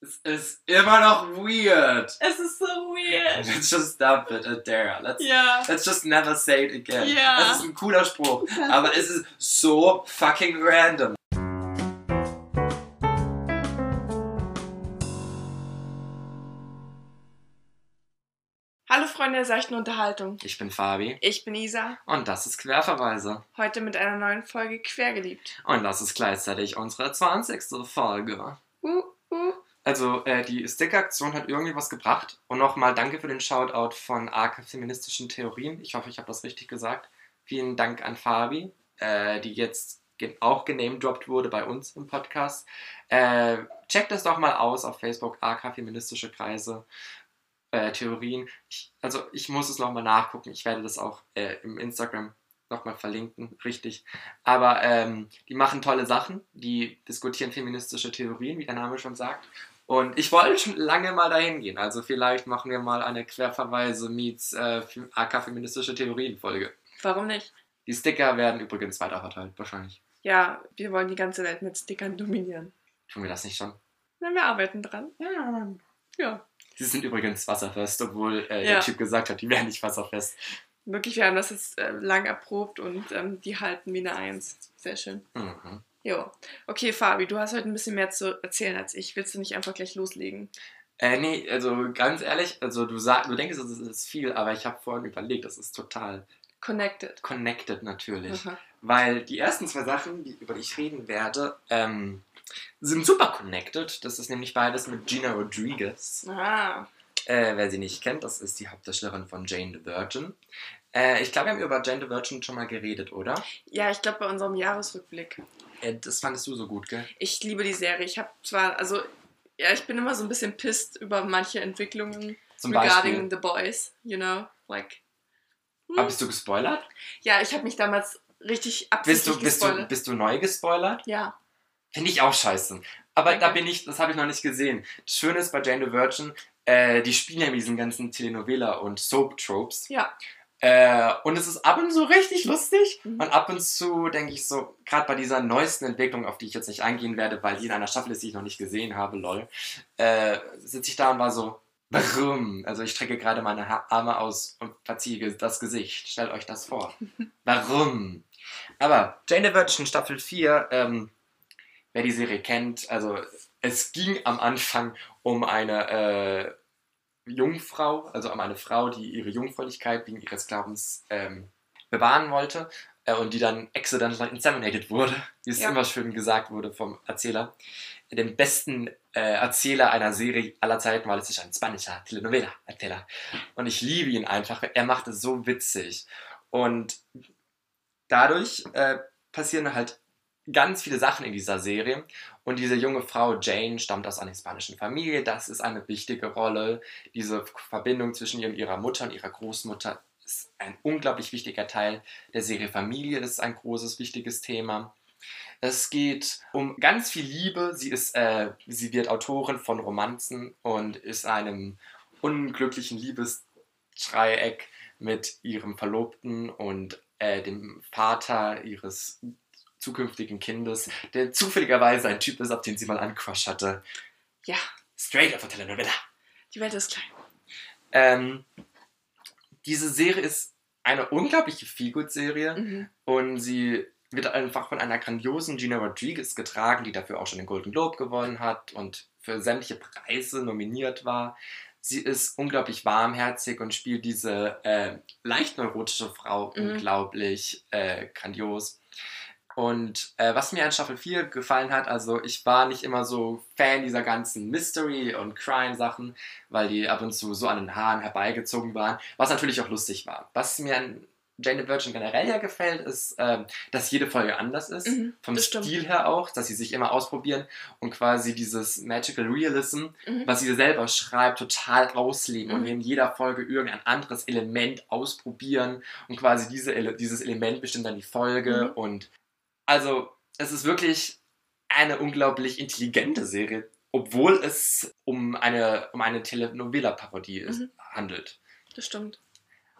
Es ist immer noch weird. Es ist so weird. Let's just stop it, Adara. Let's, Ja. let's just never say it again. Ja. Das ist ein cooler Spruch, aber es ist so fucking random. Hallo Freunde der seichten Unterhaltung. Ich bin Fabi Ich bin Isa. und das ist Querverweise. Heute mit einer neuen Folge Quergeliebt. Und das ist gleichzeitig unsere 20. Folge. Uh. Also, äh, die Sticker-Aktion hat irgendwie was gebracht. Und nochmal danke für den Shoutout von arke feministischen Theorien. Ich hoffe, ich habe das richtig gesagt. Vielen Dank an Fabi, äh, die jetzt auch genamedroppt wurde bei uns im Podcast. Äh, checkt das doch mal aus auf Facebook, AK Feministische Kreise. Äh, Theorien. Ich, also ich muss es nochmal nachgucken. Ich werde das auch äh, im Instagram nochmal verlinken, richtig. Aber ähm, die machen tolle Sachen, die diskutieren feministische Theorien, wie der Name schon sagt. Und ich wollte schon lange mal dahin gehen. Also vielleicht machen wir mal eine Querverweise meets äh, AK feministische Theorien Folge. Warum nicht? Die Sticker werden übrigens weiter verteilt, wahrscheinlich. Ja, wir wollen die ganze Welt mit Stickern dominieren. Tun wir das nicht schon? Na, wir arbeiten dran. Ja. Ja. Sie sind übrigens wasserfest, obwohl äh, Ja. der Typ gesagt hat, die wären nicht wasserfest. Wirklich, wir haben das jetzt äh, lang erprobt und ähm, die halten wie eine Eins. Sehr schön. Mhm. Jo. Okay, Fabi, du hast heute ein bisschen mehr zu erzählen als ich. Willst du nicht einfach gleich loslegen? Äh, nee, also ganz ehrlich, also du, sag, du denkst, es ist viel, aber ich habe vorhin überlegt, das ist total Connected. connected natürlich. Aha. Weil die ersten zwei Sachen, die, über die ich reden werde, ähm, sind super connected. Das ist nämlich beides mit Gina Rodriguez. Ah. Äh, wer sie nicht kennt, das ist die Hauptdarstellerin von Jane the Virgin. Äh, ich glaube, wir haben über Jane the Virgin schon mal geredet, oder? Ja, ich glaube bei unserem Jahresrückblick. Äh, das fandest du so gut, gell? Ich liebe die Serie. Ich habe zwar, also, ja, ich bin immer so ein bisschen pisst über manche Entwicklungen Zum regarding Beispiel. The Boys, you know, like. hm. Aber bist du gespoilert? Ja, ich habe mich damals richtig Bist absichtlich du, bist, du, gespoilert. bist du neu gespoilert? Ja, Finde ich auch scheiße. Aber da bin ich, das habe ich noch nicht gesehen. Das Schöne ist bei Jane the Virgin, äh, die spielen ja mit diesen ganzen Telenovela und Soap-Tropes. ja. Äh, und es ist ab und zu richtig lustig. Mhm. Und ab und zu denke ich so, gerade bei dieser neuesten Entwicklung, auf die ich jetzt nicht eingehen werde, weil die in einer Staffel ist, die ich noch nicht gesehen habe, lol, äh, sitze ich da und war so, warum? Also ich strecke gerade meine Ha- Arme aus und verziehe das Gesicht. Stellt euch das vor. Warum? Aber Jane the Virgin Staffel 4, ähm, wer die Serie kennt, also es ging am Anfang um eine äh, Jungfrau, also um eine Frau, die ihre Jungfräulichkeit wegen ihres Glaubens ähm, bewahren wollte äh, und die dann accidentally inseminated wurde, wie es Ja. immer schön gesagt wurde vom Erzähler. Den besten äh, Erzähler einer Serie aller Zeiten, weil es ist ein spanischer Telenovela-Erzähler. Und ich liebe ihn einfach. Er macht es so witzig. Und dadurch äh, passieren halt ganz viele Sachen in dieser Serie. Und diese junge Frau Jane stammt aus einer hispanischen Familie. Das ist eine wichtige Rolle. Diese Verbindung zwischen ihr und ihrer Mutter und ihrer Großmutter ist ein unglaublich wichtiger Teil der Serie. Familie ist ein großes, wichtiges Thema. Es geht um ganz viel Liebe. Sie, ist, äh, sie wird Autorin von Romanzen und ist einem unglücklichen Liebesdreieck mit ihrem Verlobten und äh, dem Vater ihres zukünftigen Kindes, der zufälligerweise ein Typ ist, auf den sie mal einen Crush hatte. Ja, Straight auf der Telenovela. die Welt ist klein. Ähm, diese Serie ist eine unglaubliche Feelgood-Serie Mhm. und sie wird einfach von einer grandiosen Gina Rodriguez getragen, die dafür auch schon den Golden Globe gewonnen hat und für sämtliche Preise nominiert war. Sie ist unglaublich warmherzig und spielt diese äh, leicht neurotische Frau Mhm. unglaublich äh, grandios. Und äh, was mir an Staffel 4 gefallen hat, also ich war nicht immer so Fan dieser ganzen Mystery- und Crime-Sachen, weil die ab und zu so an den Haaren herbeigezogen waren, was natürlich auch lustig war. Was mir an Jane the Virgin generell ja gefällt, ist, ähm, dass jede Folge anders ist. Mhm, Vom das stimmt. Stil her auch, dass sie sich immer ausprobieren und quasi dieses Magical Realism, Mhm. was sie selber schreibt, total ausleben und Mhm. in jeder Folge irgendein anderes Element ausprobieren und quasi diese, Ele dieses Element bestimmt dann die Folge Mhm. und also es ist wirklich eine unglaublich intelligente Serie, obwohl es um eine, um eine Telenovela-Parodie Mhm. handelt. Das stimmt.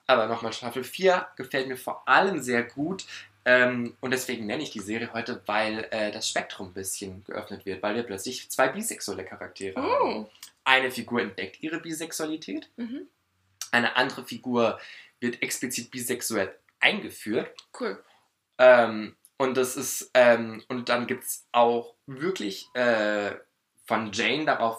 Aber nochmal, Staffel 4 gefällt mir vor allem sehr gut, Ähm, und deswegen nenne ich die Serie heute, weil äh, das Spektrum ein bisschen geöffnet wird, weil wir plötzlich zwei bisexuelle Charaktere haben. Oh. Eine Figur entdeckt ihre Bisexualität, Mhm. eine andere Figur wird explizit bisexuell eingeführt. Cool. Ähm, und das ist, ähm, und dann gibt es auch wirklich äh, von Jane darauf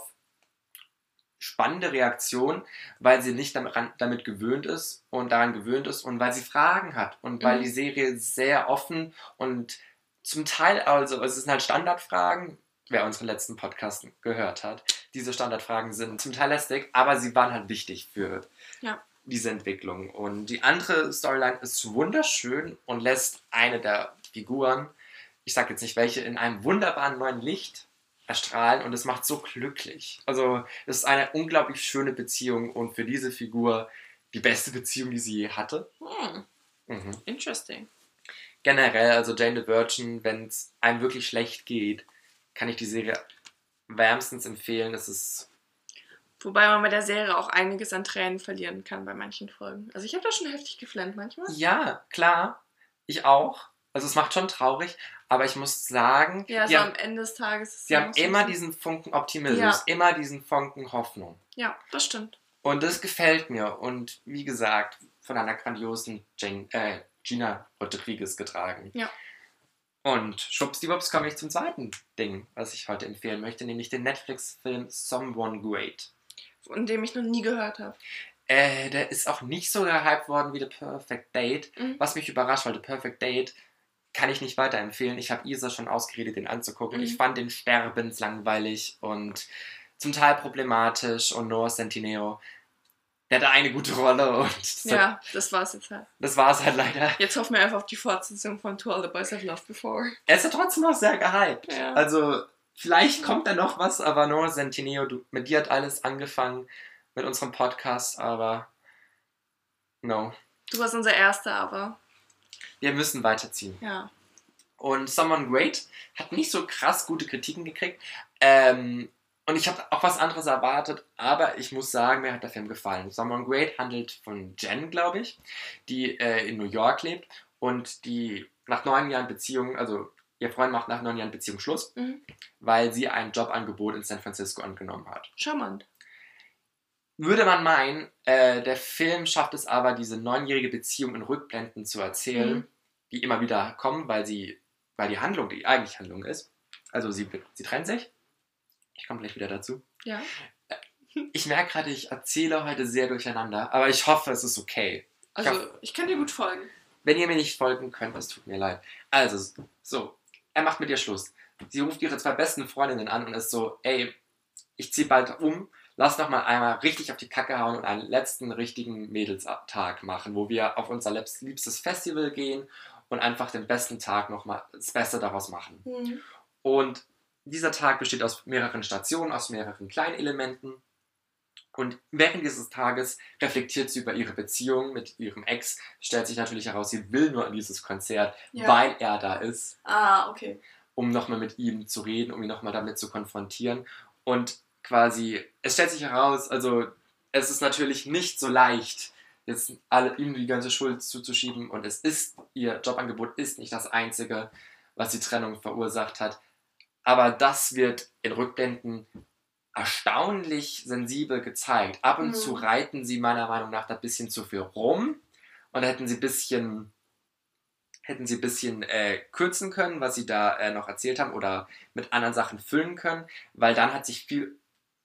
spannende Reaktionen, weil sie nicht daran, damit gewöhnt ist und daran gewöhnt ist und weil sie Fragen hat und weil Mhm. die Serie sehr offen und zum Teil, also es sind halt Standardfragen, wer unseren letzten Podcast gehört hat. Diese Standardfragen sind zum Teil lästig, aber sie waren halt wichtig für Ja. diese Entwicklung. Und die andere Storyline ist wunderschön und lässt eine der Figuren, ich sag jetzt nicht welche, in einem wunderbaren neuen Licht erstrahlen und es macht so glücklich. Also es ist eine unglaublich schöne Beziehung und für diese Figur die beste Beziehung, die sie je hatte. Hm. Mhm. Interesting. Generell, also Jane the Virgin, wenn es einem wirklich schlecht geht, kann ich die Serie wärmstens empfehlen. Es ist Wobei man bei der Serie auch einiges an Tränen verlieren kann bei manchen Folgen. Also ich habe da schon heftig geflennt manchmal. ja klar, ich auch. Also es macht schon traurig, aber ich muss sagen, Ja, die so haben, am Ende des Tages die dann haben so immer diesen Funken Optimismus, Ja. immer diesen Funken Hoffnung. Ja, das stimmt. Und das gefällt mir. Und wie gesagt, von einer grandiosen Jane, äh, Gina Rodriguez getragen. Ja. Und schwuppsdiwupps komme ich zum zweiten Ding, was ich heute empfehlen möchte, nämlich den Netflix-Film Someone Great. Von dem ich noch nie gehört habe. Äh, der ist auch nicht so gehypt worden wie The Perfect Date, Mhm. was mich überrascht, weil The Perfect Date kann ich nicht weiterempfehlen. Ich habe Isa schon ausgeredet, den anzugucken. Mhm. Ich fand den sterbenslangweilig und zum Teil problematisch und Noah Centineo, der hatte eine gute Rolle und das, Ja, das war's jetzt halt. das war es halt leider. Jetzt hoffen wir einfach auf die Fortsetzung von To All the Boys I've Loved Before. Er ist ja trotzdem noch sehr gehypt. Ja. Also vielleicht kommt da noch was, aber Noah Centineo, du, mit dir hat alles angefangen mit unserem Podcast, aber no. Du warst unser Erster, aber Wir müssen weiterziehen. ja. Und Someone Great hat nicht so krass gute Kritiken gekriegt. Ähm, und ich habe auch was anderes erwartet, aber ich muss sagen, mir hat der Film gefallen. Someone Great handelt von Jen, glaube ich, die äh, in New York lebt und die nach neun Jahren Beziehung, also ihr Freund macht nach neun Jahren Beziehung Schluss, Mhm. weil sie ein Jobangebot in San Francisco angenommen hat. Charmant. Würde man meinen, äh, der Film schafft es aber, diese neunjährige Beziehung in Rückblenden zu erzählen, Mhm. die immer wieder kommen, weil sie, weil die Handlung die eigentliche Handlung ist. Also sie, sie trennen sich. Ich komme gleich wieder dazu. Ja. Ich merke gerade, ich erzähle heute sehr durcheinander, aber ich hoffe, es ist okay. Also, ich kann dir gut folgen. Wenn ihr mir nicht folgen könnt, es tut mir leid. Also, so, er macht mit ihr Schluss. Sie ruft ihre zwei besten Freundinnen an und ist so, ey, ich zieh bald um, lass noch mal einmal richtig auf die Kacke hauen und einen letzten richtigen Mädelstag machen, wo wir auf unser liebst- liebstes Festival gehen und einfach den besten Tag noch mal das Beste daraus machen. Mhm. Und dieser Tag besteht aus mehreren Stationen, aus mehreren Kleinelementen. Und während dieses Tages reflektiert sie über ihre Beziehung mit ihrem Ex. Stellt sich natürlich heraus, sie will nur an dieses Konzert, Ja. weil er da ist, Ah, okay. um nochmal mit ihm zu reden, um ihn nochmal damit zu konfrontieren. Und quasi, es stellt sich heraus, also es ist natürlich nicht so leicht, jetzt alle, ihm die ganze Schuld zuzuschieben. Und es ist, ihr Jobangebot ist nicht das Einzige, was die Trennung verursacht hat. Aber das wird in Rückblenden erstaunlich sensibel gezeigt. Ab und Mhm. zu reiten sie meiner Meinung nach da ein bisschen zu viel rum und hätten sie ein bisschen hätten sie bisschen äh, kürzen können, was sie da äh, noch erzählt haben oder mit anderen Sachen füllen können, weil dann hat sich viel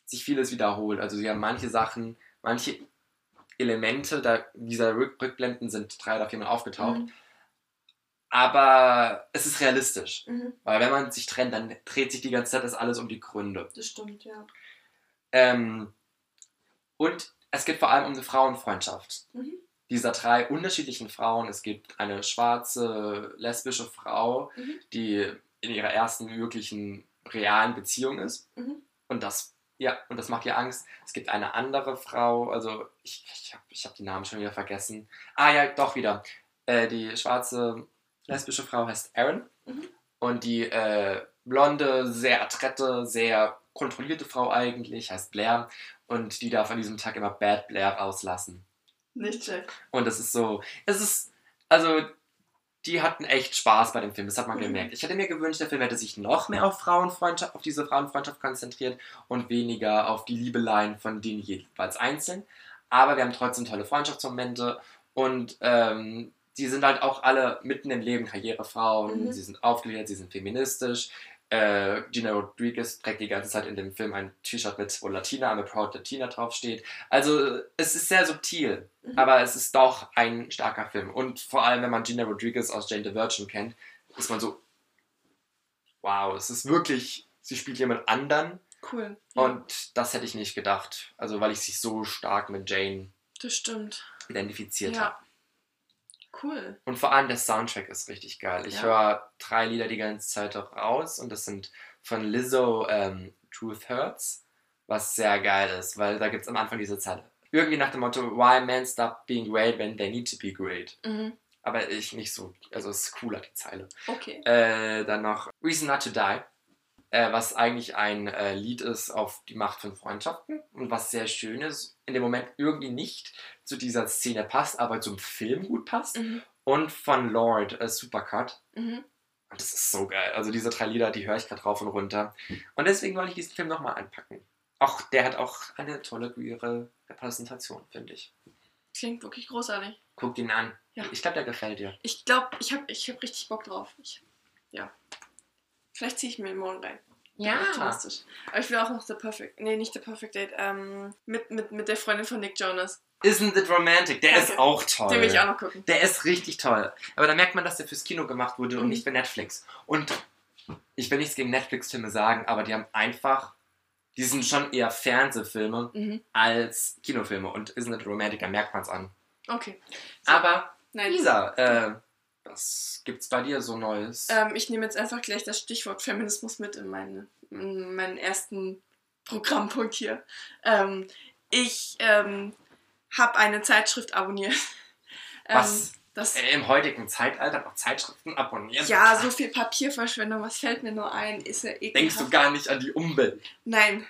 sich vieles wiederholt. Also sie haben manche Sachen, manche Elemente da, dieser Rück Rückblenden sind drei oder viermal aufgetaucht, Mhm. aber es ist realistisch. Mhm. Weil wenn man sich trennt, dann dreht sich die ganze Zeit das alles um die Gründe. Das stimmt, ja. Ähm, und es geht vor allem um eine Frauenfreundschaft. Mhm. Dieser drei unterschiedlichen Frauen. Es gibt eine schwarze, lesbische Frau, Mhm. die in ihrer ersten wirklichen realen Beziehung ist. Mhm. Und das, ja, und das macht ihr Angst. Es gibt eine andere Frau, also ich, ich habe ich hab die Namen schon wieder vergessen. Ah ja, doch wieder. Äh, die schwarze lesbische Frau heißt Erin. Mhm. Und die äh, blonde, sehr adrette, sehr kontrollierte Frau eigentlich heißt Blair. Und die darf an diesem Tag immer Bad Blair rauslassen. Nicht schlecht. Und das ist so, es ist, also die hatten echt Spaß bei dem Film, das hat man Mhm. gemerkt. Ich hätte mir gewünscht, der Film hätte sich noch mehr auf Frauenfreundschaft, auf diese Frauenfreundschaft konzentriert und weniger auf die Liebeleien von denen jeweils einzeln. Aber wir haben trotzdem tolle Freundschaftsmomente und ähm, die sind halt auch alle mitten im Leben Karrierefrauen, Mhm. sie sind aufgeklärt, sie sind feministisch. Äh, Gina Rodriguez trägt die ganze Zeit in dem Film ein T-Shirt mit, wo Latina, I'm a proud Latina draufsteht. Also es ist sehr subtil, Mhm. aber es ist doch ein starker Film. Und vor allem, wenn man Gina Rodriguez aus Jane the Virgin kennt, ist man so, wow, es ist wirklich, sie spielt jemand anderen Cool. und das hätte ich nicht gedacht. Also weil ich sich so stark mit Jane Das stimmt. identifiziert habe. Cool. Und vor allem der Soundtrack ist richtig geil. Ich Ja. höre drei Lieder die ganze Zeit raus und das sind von Lizzo ähm, Truth Hurts, was sehr geil ist, weil da gibt es am Anfang diese Zeile. Irgendwie nach dem Motto, why men stop being great when they need to be great. Mhm. Aber ich nicht so, also es ist cooler, die Zeile. Okay. Äh, dann noch Reason Not to Die, äh, was eigentlich ein äh, Lied ist auf die Macht von Freundschaften und was sehr schön ist, in dem Moment irgendwie nicht zu dieser Szene passt, aber zum Film gut passt. Mhm. Und von Lord, äh, Supercut. Mhm. Und das ist so geil. Also diese drei Lieder, die höre ich gerade rauf und runter. Und deswegen wollte ich diesen Film nochmal anpacken. Auch der hat auch eine tolle queere Repräsentation, finde ich. Klingt wirklich großartig. Guck ihn an. Ja. Ich glaube, der gefällt dir. Ich glaube, ich habe ich hab richtig Bock drauf. Ich, ja. Vielleicht ziehe ich mir den morgen rein. Bin Optimistisch. Aber ich will auch noch The Perfect. Nee, nicht The Perfect Date. Ähm, mit, mit, mit der Freundin von Nick Jonas. Isn't it romantic? Der Danke. ist auch toll. Den will ich auch noch gucken. Der ist richtig toll. Aber da merkt man, dass der fürs Kino gemacht wurde und Mhm. nicht für Netflix. Und ich will nichts gegen Netflix-Filme sagen, aber die haben einfach. Die sind schon eher Fernsehfilme Mhm. als Kinofilme. Und Isn't It Romantic, da merkt man es an. Okay. So, Aber, Nein. Lisa, äh, was gibt's bei dir so Neues? Ähm, ich nehme jetzt einfach gleich das Stichwort Feminismus mit in, meine, in meinen ersten Programmpunkt hier. Ähm, ich ähm, habe eine Zeitschrift abonniert. Ähm, Was? Das, Äh, Im heutigen Zeitalter noch Zeitschriften abonnieren? ja, so viel Papierverschwendung, was fällt mir nur ein? Ist ja ekelhaft. Denkst du gar nicht an die Umwelt? Nein,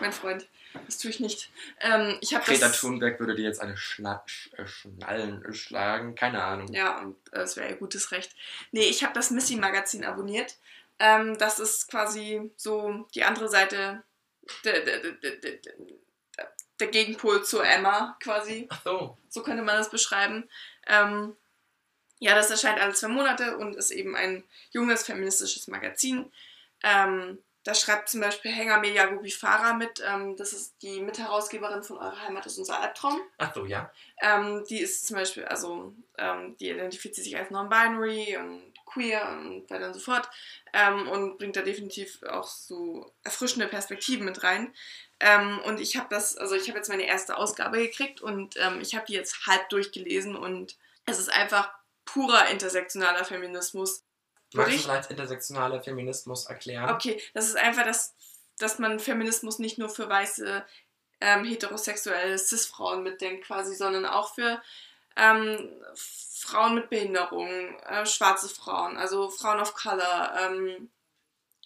mein Freund, das tue ich nicht. Ähm, ich Greta das... Thunberg würde dir jetzt eine Schna Sch äh, Schnallen schlagen, keine Ahnung. Ja, und äh, es wäre ihr gutes Recht. Nee, ich habe das Missy-Magazin abonniert. Ähm, das ist quasi so die andere Seite, der, der, der, der Gegenpol zu Emma quasi. Ach so. So könnte man das beschreiben. Ähm, ja, das erscheint alle zwei Monate und ist eben ein junges feministisches Magazin. Ähm, da schreibt zum Beispiel Hengame Yagubifara mit. Ähm, das ist die Mitherausgeberin von Eure Heimat ist unser Albtraum. Ach so, ja. Ähm, die ist zum Beispiel, also ähm, die identifiziert sich als non-binary und queer und weiter und so fort ähm, und bringt da definitiv auch so erfrischende Perspektiven mit rein. Ähm, und ich habe das, also ich habe jetzt meine erste Ausgabe gekriegt und ähm, ich habe die jetzt halb durchgelesen und es ist einfach purer intersektionaler Feminismus. Magst du es als intersektionaler Feminismus erklären? Okay, das ist einfach, dass, dass man Feminismus nicht nur für weiße, ähm, heterosexuelle Cis-Frauen mitdenkt quasi, sondern auch für ähm, Frauen mit Behinderung, äh, schwarze Frauen, also Frauen of Color, ähm,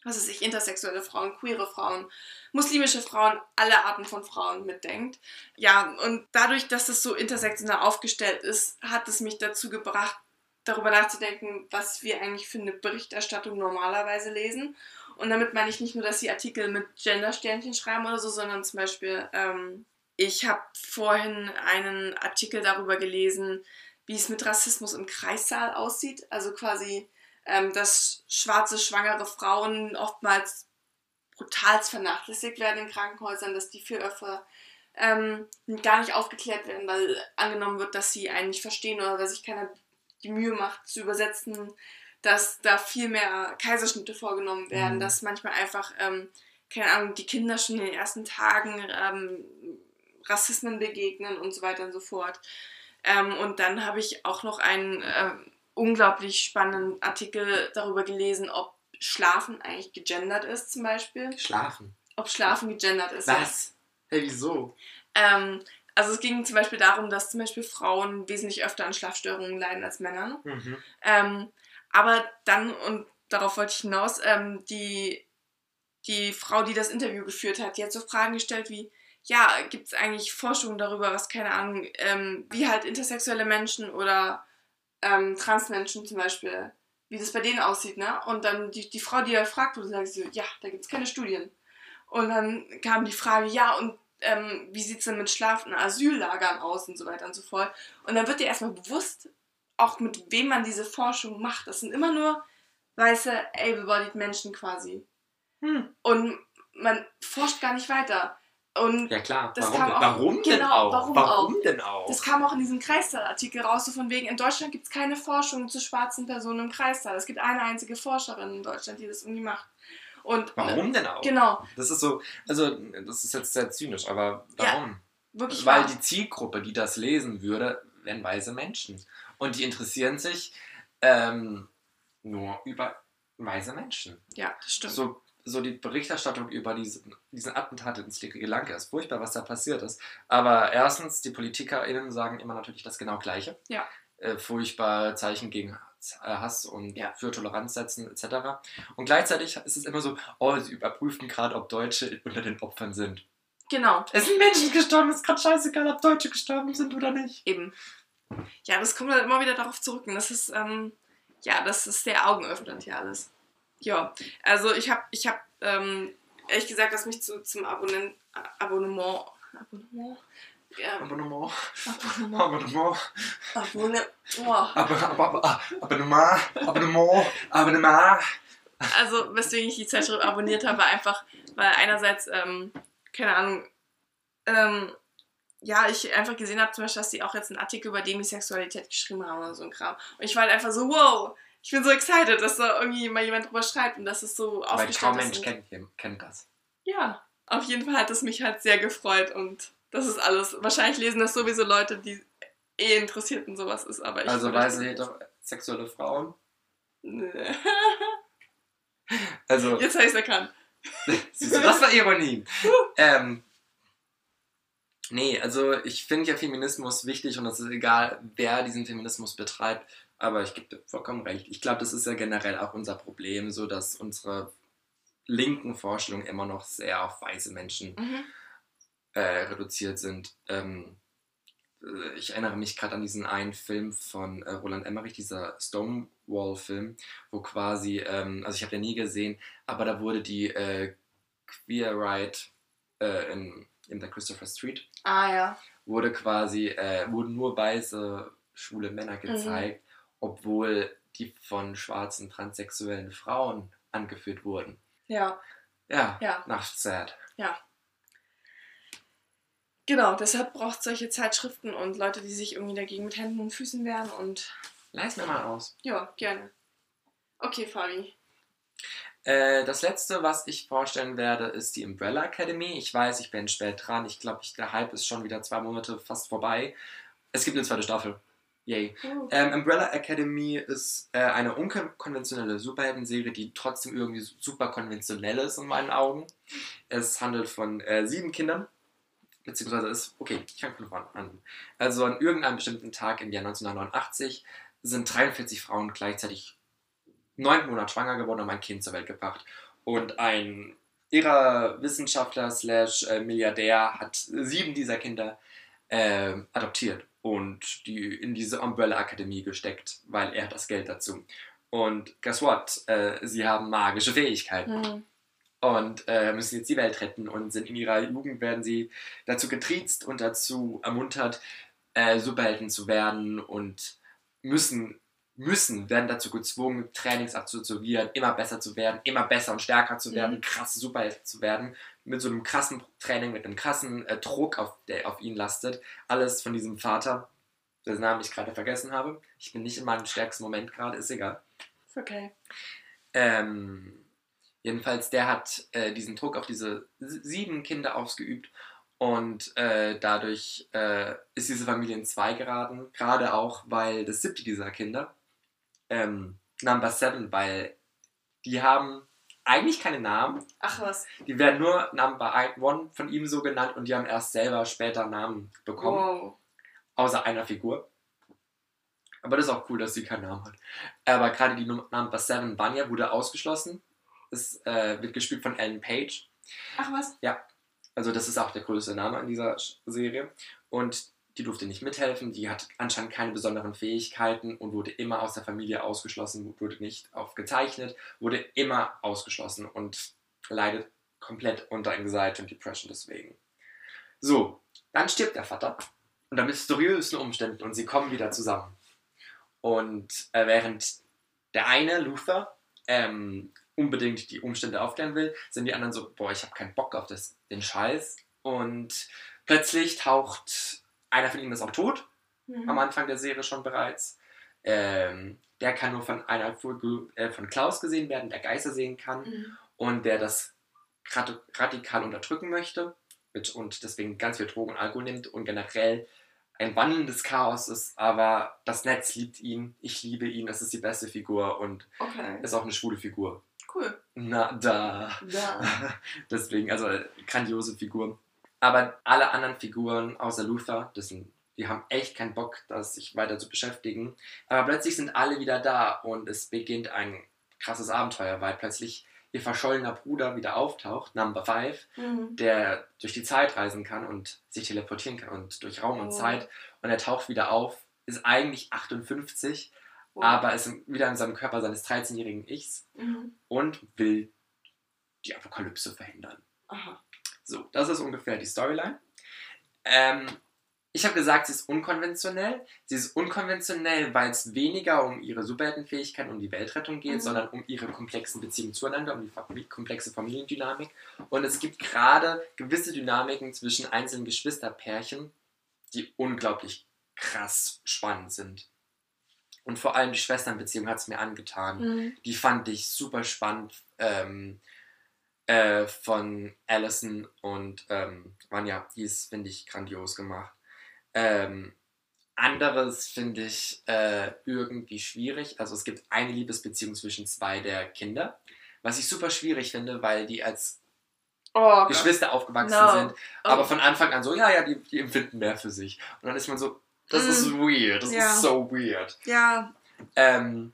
was weiß ich, intersexuelle Frauen, queere Frauen, muslimische Frauen, alle Arten von Frauen mitdenkt. Ja, und dadurch, dass das so intersektional aufgestellt ist, hat es mich dazu gebracht, darüber nachzudenken, was wir eigentlich für eine Berichterstattung normalerweise lesen. Und damit meine ich nicht nur, dass sie Artikel mit Gender-Sternchen schreiben oder so, sondern zum Beispiel, ähm, ich habe vorhin einen Artikel darüber gelesen, wie es mit Rassismus im Kreissaal aussieht. Also quasi, ähm, dass schwarze, schwangere Frauen oftmals brutalst vernachlässigt werden in Krankenhäusern, dass die viel öfter ähm, gar nicht aufgeklärt werden, weil angenommen wird, dass sie einen nicht verstehen oder dass sich keiner die Mühe macht zu übersetzen, dass da viel mehr Kaiserschnitte vorgenommen werden, Mhm. dass manchmal einfach, ähm, keine Ahnung, die Kinder schon in den ersten Tagen ähm, Rassismen begegnen und so weiter und so fort. Ähm, und dann habe ich auch noch einen ähm, unglaublich spannenden Artikel darüber gelesen, ob Schlafen eigentlich gegendert ist zum Beispiel. Schlafen. Ob Schlafen gegendert ist. Was? Hey, wieso? Ähm, also es ging zum Beispiel darum, dass zum Beispiel Frauen wesentlich öfter an Schlafstörungen leiden als Männer. Mhm. Ähm, aber dann, und darauf wollte ich hinaus, ähm, die, die Frau, die das Interview geführt hat, die hat so Fragen gestellt wie, ja, gibt es eigentlich Forschung darüber, was, keine Ahnung, ähm, wie halt intersexuelle Menschen oder ähm, Transmenschen zum Beispiel, wie das bei denen aussieht, ne? Und dann die, die Frau, die er fragt, wurde, sagt so, ja, da gibt es keine Studien. Und dann kam die Frage, ja, und ähm, wie sieht es denn mit schlafenden Asyllagern aus und so weiter und so fort. Und dann wird dir erstmal bewusst, auch mit wem man diese Forschung macht. Das sind immer nur weiße, able-bodied Menschen quasi. Hm. Und man forscht gar nicht weiter. Und Ja klar, Das warum, kam denn? auch- warum denn genau, auch? warum warum auch? denn auch? das kam auch in diesem Kreissaal-Artikel raus, so von wegen, in Deutschland gibt es keine Forschung zu schwarzen Personen im Kreissaal. Es gibt eine einzige Forscherin in Deutschland, die das irgendwie macht. Und Warum denn auch? Genau, Das ist so, also das ist jetzt sehr zynisch, aber Ja, warum? wirklich Weil wahr. die Zielgruppe, die das lesen würde, wären weise Menschen. Und die interessieren sich ähm, nur über weise Menschen. Ja, das stimmt. So, so die Berichterstattung über diesen, diesen Attentat in Sri Lanka ist furchtbar, was da passiert ist. Aber erstens, die PolitikerInnen sagen immer natürlich das genau Gleiche. Ja. Äh, furchtbar Zeichen gegen Hass- äh, Hass und Ja. für Toleranz setzen etc. Und gleichzeitig ist es immer so, oh, sie überprüfen gerade, ob Deutsche unter den Opfern sind. Genau, Es sind Menschen gestorben, ist gerade scheißegal, ob Deutsche gestorben sind oder nicht. eben. Ja, das kommt dann immer wieder darauf zurück. Und das ist, ähm, ja, das ist sehr augenöffnend hier alles. Ja, also ich habe, ich habe, ähm, ehrlich gesagt, was mich zu, zum Abonnement, Abonnement, Abonnement, ja, Abonnement, Abonnement, Abonnement, Abonnement, aber, aber, Abonnement, Abonnement, Abonnement. Also, weswegen ich die Zeitschrift abonniert habe, war einfach, weil einerseits, ähm, keine Ahnung, ähm, ja, ich einfach gesehen habe, zum Beispiel, dass die auch jetzt einen Artikel über Demisexualität geschrieben haben oder so ein Kram. Und ich war halt einfach so, wow, ich bin so excited, dass da irgendwie mal jemand drüber schreibt und dass es so Weil aufgestellt kaum ist. Mensch und- kennt, kennt das. Ja, auf jeden Fall hat es mich halt sehr gefreut und das ist alles. Wahrscheinlich lesen das sowieso Leute, die eh interessiert in sowas ist, aber ich. Also würde- weiße heterosexuelle Frauen. Also, Jetzt habe ich es erkannt. siehst du, das war Ironie. ähm, nee, also ich finde ja Feminismus wichtig und es ist egal, wer diesen Feminismus betreibt. Aber ich gebe dir vollkommen recht. Ich glaube, das ist ja generell auch unser Problem, so dass unsere linken Vorstellungen immer noch sehr auf weiße Menschen Mhm. Äh, reduziert sind. Ähm, äh, ich erinnere mich gerade an diesen einen Film von äh, Roland Emmerich, dieser Stonewall-Film, wo quasi, ähm, also ich habe den nie gesehen, aber da wurde die äh, Queer Ride äh, in, in der Christopher Street, Ah ja. wurde quasi, äh, wurden nur weiße schwule Männer gezeigt, obwohl die von schwarzen transsexuellen Frauen angeführt wurden. Ja, Ja, ja. nach sad. Genau, deshalb braucht es solche Zeitschriften und Leute, die sich irgendwie dagegen mit Händen und Füßen wehren und Leis mir mal aus. ja, gerne. Okay, Fabi. Äh, das letzte, was ich vorstellen werde, ist die Umbrella Academy. Ich weiß, ich bin spät dran. Ich glaube, der Hype ist schon wieder zwei Monate fast vorbei. Es gibt eine zweite Staffel. Yay. Uh, Ähm, Umbrella Academy ist äh, eine unkonventionelle Superhelden-Serie, die trotzdem irgendwie super konventionell ist in meinen Augen. Es handelt von äh, sieben Kindern, beziehungsweise ist, okay, ich fange von vorne an. Also an irgendeinem bestimmten Tag im Jahr 1989 sind 43 Frauen gleichzeitig neun Monate schwanger geworden und haben ein Kind zur Welt gebracht. Und ein ihrer Wissenschaftler slash äh, Milliardär hat sieben dieser Kinder äh, adoptiert und die in diese Umbrella Akademie gesteckt, weil er hat das Geld dazu. Und guess what? Äh, sie haben magische Fähigkeiten hm. Und äh, müssen jetzt die Welt retten und sind in ihrer Jugend werden sie dazu getriezt und dazu ermuntert, äh, Superhelden zu werden und müssen müssen, werden dazu gezwungen, Trainings absolvieren, immer besser zu werden, immer besser und stärker zu werden, Mhm. krasse Superhelden zu werden, mit so einem krassen Training, mit einem krassen äh, Druck, auf, der auf ihn lastet. Alles von diesem Vater, dessen Namen ich gerade vergessen habe. Ich bin nicht in meinem stärksten Moment gerade, ist egal. Ist okay. Ähm, jedenfalls, der hat äh, diesen Druck auf diese sieben Kinder ausgeübt und äh, dadurch äh, ist diese Familie in zwei geraten, gerade auch, weil das siebte dieser Kinder, ähm, Number Seven, weil die haben eigentlich keine Namen, Ach was. die werden nur Number One von ihm so genannt und die haben erst selber später Namen bekommen Wow. außer einer Figur. Aber das ist auch cool, dass sie keinen Namen hat. Aber gerade die Num- Number 7 Vanya wurde ausgeschlossen. Es äh, wird gespielt von Ellen Page. Ach was. Also das ist auch der größte Name in dieser Serie. Und die durfte nicht mithelfen, die hat anscheinend keine besonderen Fähigkeiten und wurde immer aus der Familie ausgeschlossen, wurde nicht aufgezeichnet, wurde immer ausgeschlossen und leidet komplett unter Anxiety und Depression deswegen. So, dann stirbt der Vater unter mysteriösen Umständen und sie kommen wieder zusammen. Und äh, während der eine, Luther, ähm, unbedingt die Umstände aufklären will, sind die anderen so, boah, ich habe keinen Bock auf das, den Scheiß. Und plötzlich taucht einer von ihnen ist auch tot, mhm. am Anfang der Serie schon bereits. Ähm, der kann nur von einer äh, von Klaus gesehen werden, der Geister sehen kann mhm. und der das radikal unterdrücken möchte und deswegen ganz viel Drogen und Alkohol nimmt und generell ein wandelndes Chaos ist, aber das Netz liebt ihn, ich liebe ihn, das ist die beste Figur und okay. ist auch eine schwule Figur. Cool. Na, da. da. Deswegen, also grandiose Figur. Aber alle anderen Figuren außer Luther, das sind, die haben echt keinen Bock, das sich weiter zu beschäftigen. Aber plötzlich sind alle wieder da und es beginnt ein krasses Abenteuer, weil plötzlich ihr verschollener Bruder wieder auftaucht, Number 5, mhm. der durch die Zeit reisen kann und sich teleportieren kann und durch Raum und oh. Zeit. Und er taucht wieder auf, ist eigentlich 58, oh. aber ist wieder in seinem Körper seines 13-jährigen Ichs mhm. und will die Apokalypse verhindern. Aha. So, das ist ungefähr die Storyline. Ähm, ich habe gesagt, sie ist unkonventionell. Sie ist unkonventionell, weil es weniger um ihre Superheldenfähigkeiten, um die Weltrettung geht, mhm. sondern um ihre komplexen Beziehungen zueinander, um die komplexe Familiendynamik. Und es gibt gerade gewisse Dynamiken zwischen einzelnen Geschwisterpärchen, die unglaublich krass spannend sind. Und vor allem die Schwesternbeziehung hat es mir angetan. Mhm. Die fand ich super spannend ähm, äh, von Allison und ähm, Vanya. Die ist, finde ich, grandios gemacht. Ähm, anderes finde ich äh, irgendwie schwierig. Also es gibt eine Liebesbeziehung zwischen zwei der Kinder, was ich super schwierig finde, weil die als oh, Geschwister aufgewachsen no. sind, aber oh. von Anfang an so, ja, ja, die, die, empfinden mehr für sich. Und dann ist man so, das mm. ist weird, das ja. ist so weird. Ja. Ähm,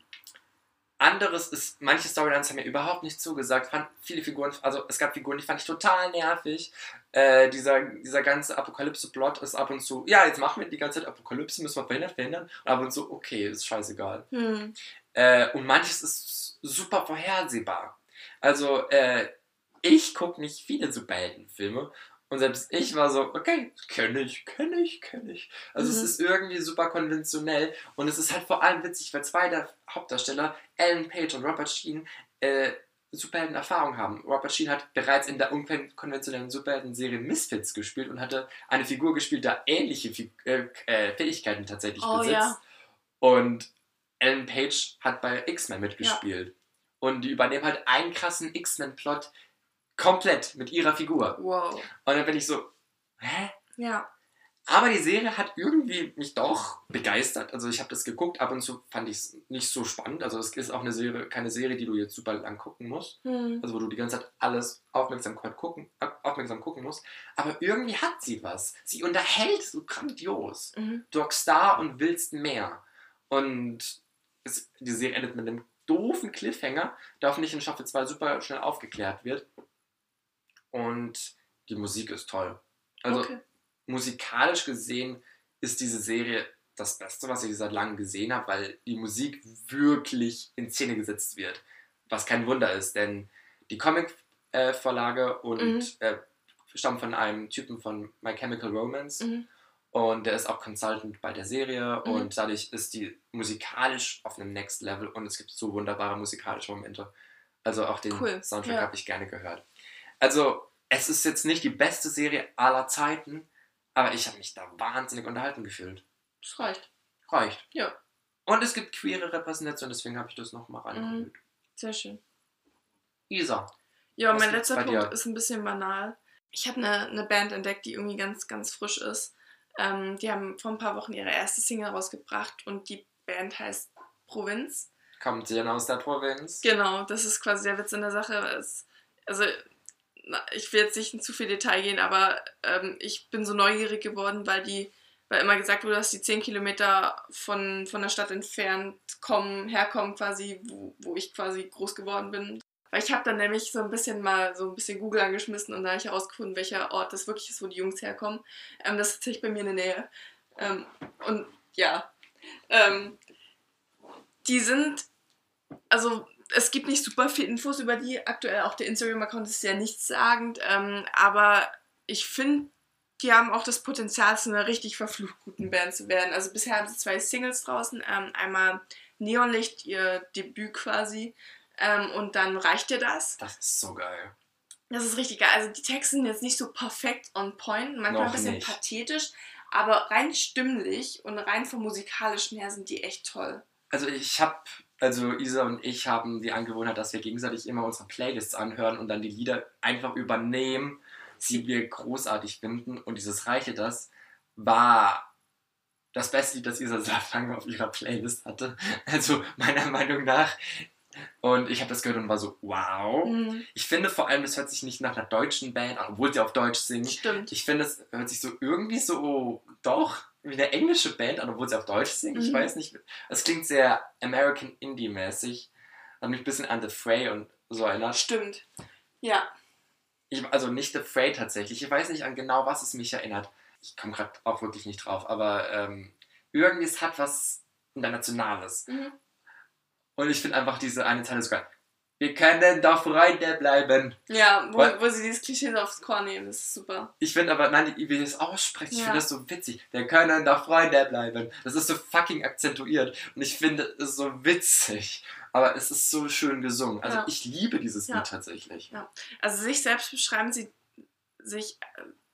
anderes ist, manche Storylines haben mir überhaupt nicht zugesagt. Fand viele Figuren, also es gab Figuren, die fand ich total nervig. Äh, dieser, dieser ganze Apokalypse-Plot ist ab und zu, ja, jetzt machen wir die ganze Zeit Apokalypse, müssen wir verhindern, verhindern. Und ab und zu, okay, ist scheißegal. Hm. Äh, und manches ist super vorhersehbar. Also, äh, ich gucke nicht viele Superheldenfilme und selbst ich war so, okay, kenne ich, kenne ich, kenne ich. Also mhm. es ist irgendwie super konventionell und es ist halt vor allem witzig, weil zwei der Hauptdarsteller, Ellen Page und Robert Sheen, äh, Superhelden-Erfahrung haben. Robert Sheen hat bereits in der unkonventionellen Superhelden-Serie Misfits gespielt und hatte eine Figur gespielt, der ähnliche Fi äh, äh, Fähigkeiten tatsächlich oh, besitzt. Ja. Und Ellen Page hat bei X-Men mitgespielt. Ja. Und die übernehmen halt einen krassen X-Men-Plot, Komplett mit ihrer Figur. Wow. Und dann bin ich so, hä? Ja. Aber die Serie hat irgendwie mich doch begeistert. Also ich habe das geguckt, ab und zu fand ich es nicht so spannend. Also es ist auch eine Serie, keine Serie, die du jetzt super lang gucken musst. Mhm. Also wo du die ganze Zeit alles aufmerksam gucken, aufmerksam gucken musst. Aber irgendwie hat sie was. Sie unterhält so grandios. Mhm. Du hockst da und willst mehr. Und es, die Serie endet mit einem doofen Cliffhanger, der hoffentlich in Staffel 2 super schnell aufgeklärt wird. Und die Musik ist toll. Also okay. musikalisch gesehen ist diese Serie das Beste, was ich seit langem gesehen habe, weil die Musik wirklich in Szene gesetzt wird. Was kein Wunder ist, denn die Comic-Vorlage und mhm. äh, stammt von einem Typen von My Chemical Romance. Mhm. Und der ist auch Consultant bei der Serie mhm. und dadurch ist die musikalisch auf einem Next Level und es gibt so wunderbare musikalische Momente. Also auch den cool. Soundtrack ja. habe ich gerne gehört. Also, es ist jetzt nicht die beste Serie aller Zeiten, aber ich habe mich da wahnsinnig unterhalten gefühlt. Das reicht. Reicht. Ja. Und es gibt queere Repräsentation, deswegen habe ich das nochmal reingehört. Mhm. Sehr schön. Isa. Ja, mein letzter Punkt ist ein bisschen banal. Ich habe eine, eine Band entdeckt, die irgendwie ganz, ganz frisch ist. Ähm, die haben vor ein paar Wochen ihre erste Single rausgebracht und die Band heißt Provinz. Kommt sie denn aus der Provinz? Genau, das ist quasi der Witz in der Sache. Es, also ich will jetzt nicht in zu viel Detail gehen, aber ähm, ich bin so neugierig geworden, weil die, weil immer gesagt wurde, dass die 10 Kilometer von, von der Stadt entfernt kommen, herkommen quasi, wo, wo ich quasi groß geworden bin. Weil ich habe dann nämlich so ein bisschen mal so ein bisschen Google angeschmissen und da habe ich herausgefunden, welcher Ort das wirklich ist, wo die Jungs herkommen. Ähm, das ist tatsächlich bei mir in der Nähe. Ähm, und ja, ähm, die sind, also es gibt nicht super viel Infos über die. Aktuell auch der Instagram-Account ist sehr nichtssagend, ähm, aber ich finde, die haben auch das Potenzial, zu einer richtig verflucht guten Band zu werden. Also bisher haben sie zwei Singles draußen. Ähm, einmal Neonlicht, ihr Debüt quasi. Ähm, und dann reicht dir das. Das ist so geil. Das ist richtig geil. Also die Texte sind jetzt nicht so perfekt on point, manchmal Noch ein bisschen nicht. pathetisch, aber rein stimmlich und rein vom musikalischen her sind die echt toll. Also ich habe, also Isa und ich haben die Angewohnheit, dass wir gegenseitig immer unsere Playlists anhören und dann die Lieder einfach übernehmen, die wir großartig finden. Und dieses Reiche das war das beste Lied, das Isa seit langem auf ihrer Playlist hatte. Also meiner Meinung nach. Und ich habe das gehört und war so, wow. Mhm, Ich finde vor allem, es hört sich nicht nach einer deutschen Band an, obwohl sie auf Deutsch singen. stimmt. Ich finde, es hört sich so irgendwie so doch wie eine englische Band an, obwohl sie auf Deutsch singen. Ich Mhm. weiß nicht. Es klingt sehr American Indie-mäßig. Hat mich ein bisschen an The Fray und so erinnert. Stimmt. Ja. Ich, also nicht The Fray tatsächlich. Ich weiß nicht an genau, was es mich erinnert. Ich komme gerade auch wirklich nicht drauf. Aber ähm, irgendwie es hat was Internationales. Mhm. Und ich finde einfach diese eine Zeile sogar. Wir können doch Freunde bleiben. Ja, wo, Weil- wo sie dieses Klischee aufs Korn nehmen, das ist super. Ich finde aber, nein, wie das aussprecht, ich Ja. finde das so witzig. Wir können doch Freunde bleiben. Das ist so fucking akzentuiert. Und ich finde es so witzig. Aber es ist so schön gesungen. Also Ja. ich liebe dieses Ja. Lied tatsächlich. Also sich selbst beschreiben sie sich,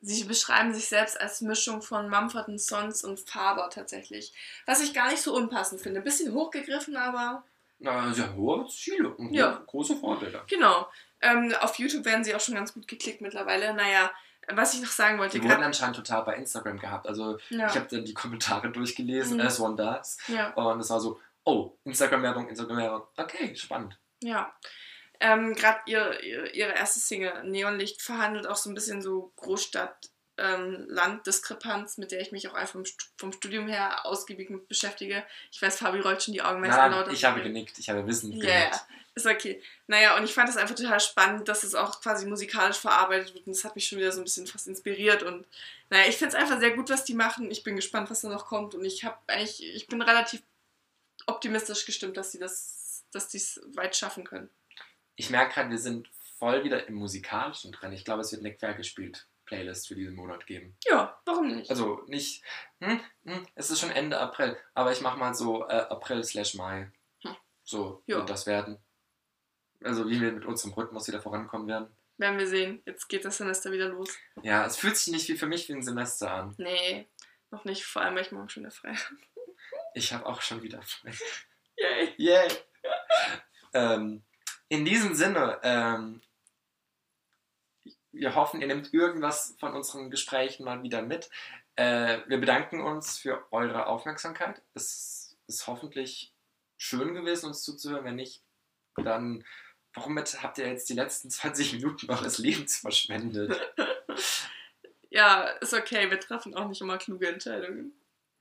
sie beschreiben sich selbst als Mischung von Mumford Sons und Faber tatsächlich. Was ich gar nicht so unpassend finde. Ein bisschen hochgegriffen, aber Na, sehr hohe Ziele und Ja. große Vorbilder. genau. Ähm, auf YouTube werden sie auch schon ganz gut geklickt mittlerweile. Naja, was ich noch sagen wollte, Die wurden anscheinend total bei Instagram gehabt. Also Ja, ich habe dann die Kommentare durchgelesen, Mhm. as one does. ja. Und es war so, oh, Instagram-Werbung, Instagram-Werbung. Okay, spannend. Ja. Ähm, Gerade ihr, ihr, ihre erste Single, Neonlicht, verhandelt auch so ein bisschen so Großstadt-Land-Diskrepanz, mit der ich mich auch einfach vom, Stu- vom Studium her ausgiebig beschäftige. Ich weiß, Fabi rollt schon die Augen, es Nein, ich habe genickt, ich habe wissend Ja, ja, genickt. ist okay. Naja, und ich fand es einfach total spannend, dass es auch quasi musikalisch verarbeitet wird. Und das hat mich schon wieder so ein bisschen fast inspiriert. Und naja, ich finde es einfach sehr gut, was die machen. Ich bin gespannt, was da noch kommt. Und ich habe eigentlich, ich bin relativ optimistisch gestimmt, dass sie das, dass die es weit schaffen können. Ich merke gerade, wir sind voll wieder im Musikalischen drin. Ich glaube, es wird eine Quergespielt Playlist für diesen Monat geben. Ja, warum nicht? Also nicht, hm, hm, es ist schon Ende April, aber ich mache mal so äh, April slash Mai. Hm. So Ja. wird das werden. Also wie wir mit unserem Rhythmus wieder vorankommen werden. Werden wir sehen. Jetzt geht das Semester wieder los. Ja, es fühlt sich nicht wie für mich wie ein Semester an. Nee, noch nicht. Vor allem, weil ich morgen schon wieder frei habe. Ich habe auch schon wieder frei. Yay. Yay! ähm, in diesem Sinne, ähm, wir hoffen, ihr nehmt irgendwas von unseren Gesprächen mal wieder mit. Äh, wir bedanken uns für eure Aufmerksamkeit. Es ist hoffentlich schön gewesen, uns zuzuhören. Wenn nicht, dann womit habt ihr jetzt die letzten 20 Minuten eures Lebens verschwendet? Ja, ist okay. Wir treffen auch nicht immer kluge Entscheidungen.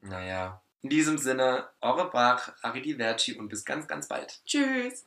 Naja, in diesem Sinne, eure Bach, Arrivederci und bis ganz, ganz bald. Tschüss.